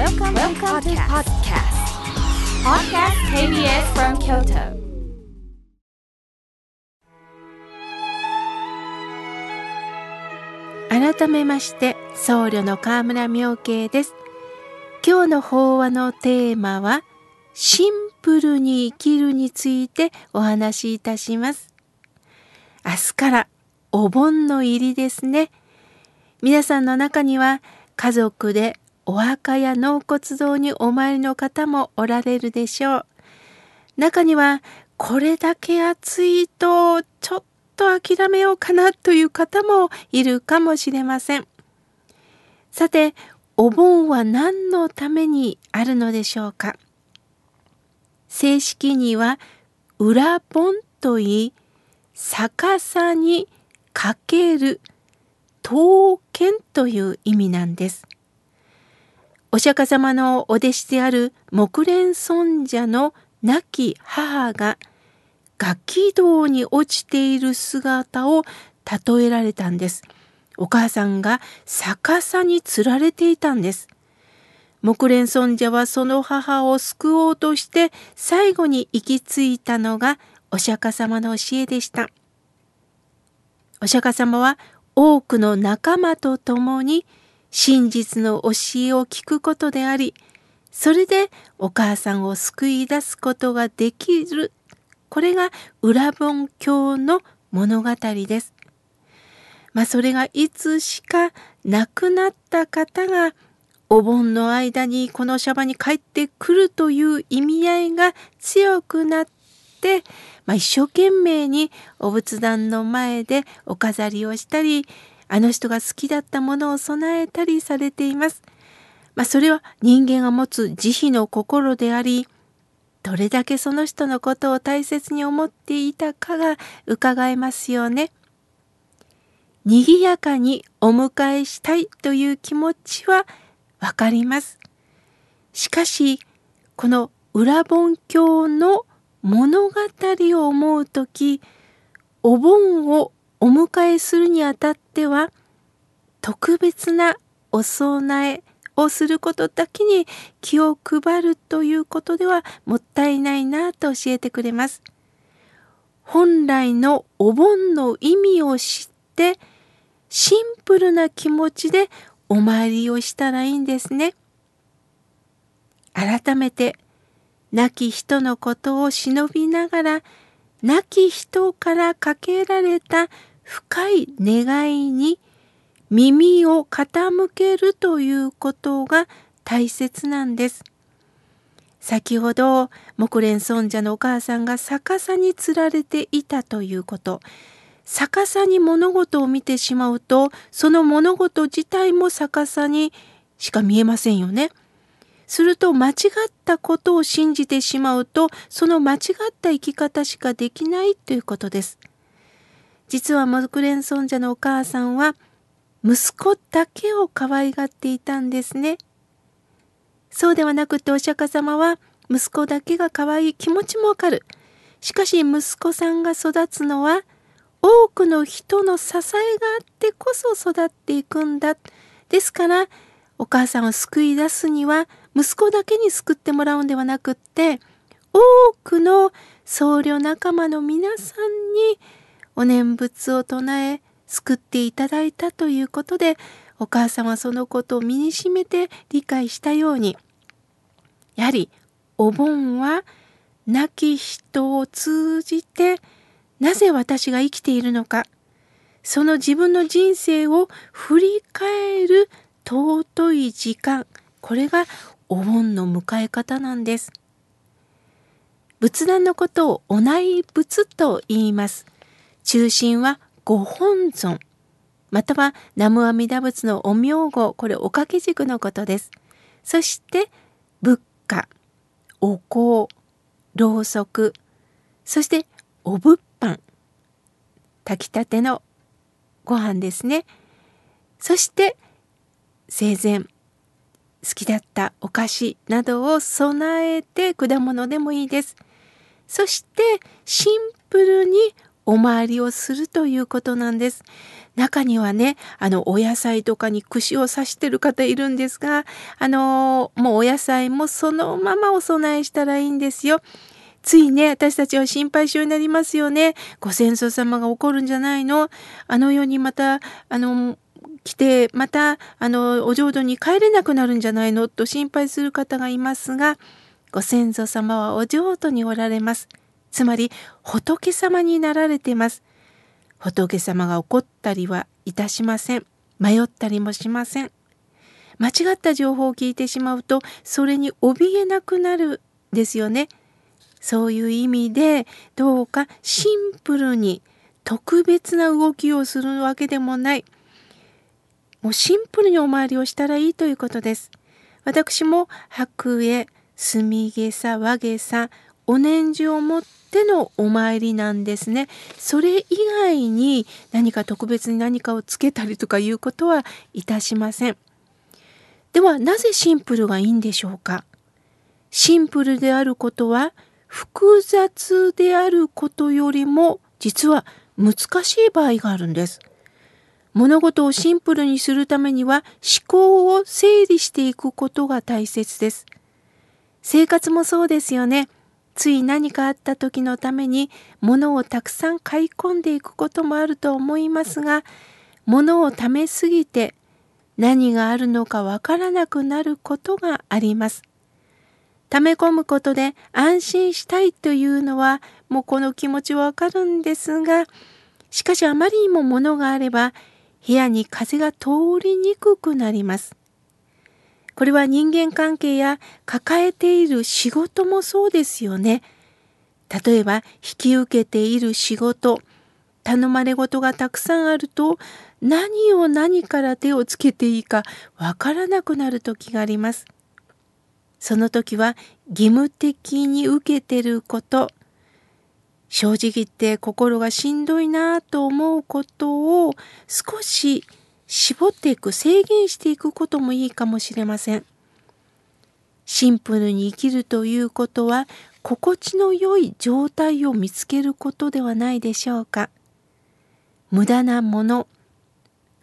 Welcome, Welcome to podcast. Podcast KBS from Kyoto. 改めまして僧侶の河村明慶です今日の法話のテーマはシンプルに生きるについてお話しいたします明日からお盆の入りですね皆さんの中には家族でお墓や納骨堂にお参りの方もおられるでしょう中にはこれだけ暑いとちょっと諦めようかなという方もいるかもしれません。さて、お盆は何のためにあるのでしょうか正式には裏盆といい、逆さにかける刀剣という意味なんです。お釈迦様のお弟子である木蓮尊者の亡き母がガキ道に落ちている姿を例えられたんです。お母さんが逆さに釣られていたんです。木蓮尊者はその母を救おうとして最後に行き着いたのがお釈迦様の教えでした。お釈迦様は多くの仲間と共に真実の教えを聞くことであり、それでお母さんを救い出すことができるこれが裏本教の物語です。まあそれがいつしか亡くなった方がお盆の間にこのシャバに帰ってくるという意味合いが強くなって、まあ、一生懸命にお仏壇の前でお飾りをしたりあの人が好きだったものを備えたりされています。まあ、それは人間が持つ慈悲の心でありどれだけその人のことを大切に思っていたかが伺えますよね。賑やかにお迎えしたいという気持ちはわかります。しかし、この裏盆教の物語を思うとき、お盆をお迎えするにあたっては、特別なお供え、をすることだけに気を配るということではもったいないなと教えてくれます。本来のお盆の意味を知ってシンプルな気持ちでお参りをしたらいいんですね。改めて亡き人のことを忍びながら亡き人からかけられた深い願いに耳を傾けるということが大切なんです。先ほど木蓮尊者のお母さんが逆さにつられていたということ逆さに物事を見てしまうとその物事自体も逆さにしか見えませんよね。すると間違ったことを信じてしまうとその間違った生き方しかできないということです。実は木蓮尊者のお母さんは息子だけを可愛がっていたんですね。そうではなくてお釈迦様は息子だけが可愛い気持ちもわかる。しかし息子さんが育つのは多くの人の支えがあってこそ育っていくんだ。ですからお母さんを救い出すには息子だけに救ってもらうんではなくって多くの僧侶仲間の皆さんにお念仏を唱え救っていただいたということでお母さんはそのことを身にしめて理解したようにやはりお盆は亡き人を通じてなぜ私が生きているのかその自分の人生を振り返る尊い時間これがお盆の迎え方なんです。仏壇のことをお内仏と言います。中心はご本尊。または南無阿弥陀仏のお名号これお掛け軸のことです。そして仏花お香。ろうそく。そしてお仏飯。炊きたてのご飯ですね。そして生前。好きだったお菓子などを備えて果物でもいいです。そしてシンプルにお参りをするということなんです。中にはね、あの、お野菜とかに串を刺してる方いるんですが、あのもうお野菜もそのままお供えしたらいいんですよ。ついね、私たちは心配性になりますよね。ご先祖様が怒るんじゃないの？あの世にまた、あの、来て、また、あの、お浄土に帰れなくなるんじゃないの？と心配する方がいますが、ご先祖様はお浄土におられます。つまり、仏様になられてます。仏様が怒ったりはいたしません。迷ったりもしません。間違った情報を聞いてしまうと、それに怯えなくなるですよね。そういう意味で、どうかシンプルに特別な動きをするわけでもない。もうシンプルにお参りをしたらいいということです。私も白衣、墨毛さ、和毛さ、お念珠を持ってのお参りなんですね。それ以外に何か特別に何かをつけたりとかいうことはいたしません。ではなぜシンプルがいいんでしょうかシンプルであることは複雑であることよりも実は難しい場合があるんです。物事をシンプルにするためには思考を整理していくことが大切です。生活もそうですよね。つい何かあった時のために物をたくさん買い込んでいくこともあると思いますが物を貯めすぎて何があるのかわからなくなることがあります。溜め込むことで安心したいというのはもうこの気持ちわかるんですがしかしあまりにも物があれば部屋に風が通りにくくなります。これは人間関係や抱えている仕事もそうですよね。例えば引き受けている仕事、頼まれ事がたくさんあると何を何から手をつけていいかわからなくなる時があります。その時は義務的に受けてること、正直言って心がしんどいなと思うことを少し絞っていく、制限していくこともいいかもしれません。シンプルに生きるということは、心地の良い状態を見つけることではないでしょうか。無駄なもの、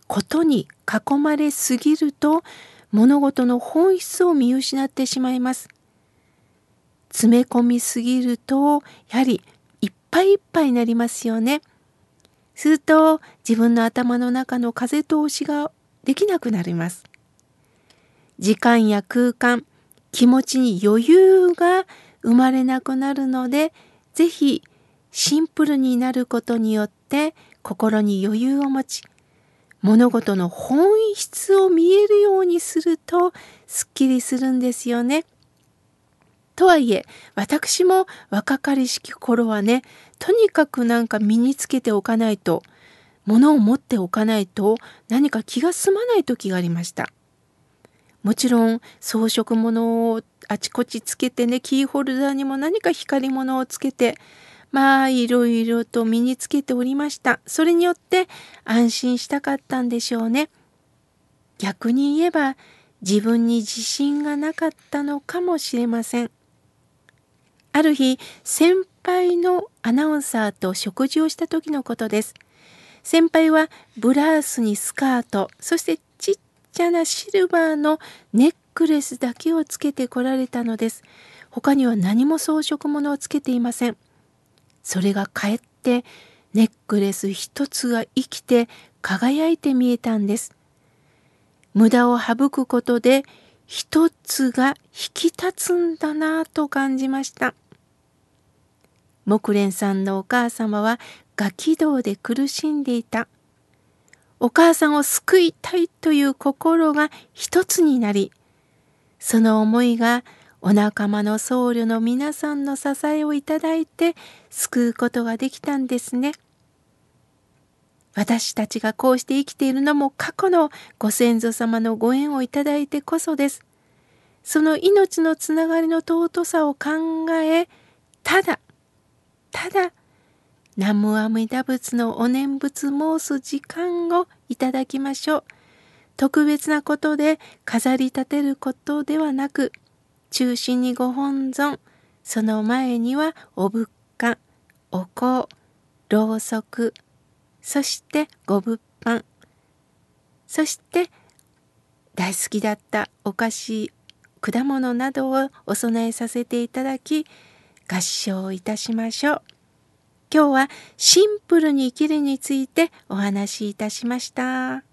ことに囲まれすぎると、物事の本質を見失ってしまいます。詰め込みすぎると、やはりいっぱいいっぱいになりますよね。すると自分の頭の中の風通しができなくなります。時間や空間、気持ちに余裕が生まれなくなるので、ぜひシンプルになることによって心に余裕を持ち、物事の本質を見えるようにするとすっきりするんですよね。とはいえ、私も若かりしき頃はね、とにかくなんか身につけておかないと、物を持っておかないと何か気が済まない時がありました。もちろん装飾物をあちこちつけてね、キーホルダーにも何か光り物をつけて、まあいろいろと身につけておりました。それによって安心したかったんでしょうね。逆に言えば自分に自信がなかったのかもしれません。ある日、先輩のアナウンサーと食事をした時のことです。先輩はブラウスにスカート、そしてちっちゃなシルバーのネックレスだけをつけてこられたのです。他には何も装飾物をつけていません。それがかえってネックレス一つが生きて輝いて見えたんです。無駄を省くことで一つが引き立つんだなぁと感じました。木蓮さんのお母様はガキ道で苦しんでいた。お母さんを救いたいという心が一つになり、その思いがお仲間の僧侶の皆さんの支えをいただいて救うことができたんですね。私たちがこうして生きているのも過去のご先祖様のご縁をいただいてこそです。その命のつながりの尊さを考え、ただただ南無阿弥陀仏のお念仏申す時間をいただきましょう。特別なことで飾り立てることではなく、中心にご本尊、その前にはお仏花、お香、ろうそくそしてご物販そして大好きだったお菓子果物などをお供えさせていただき合唱いたしましょう。今日はシンプルに生きるについてお話しいたしました。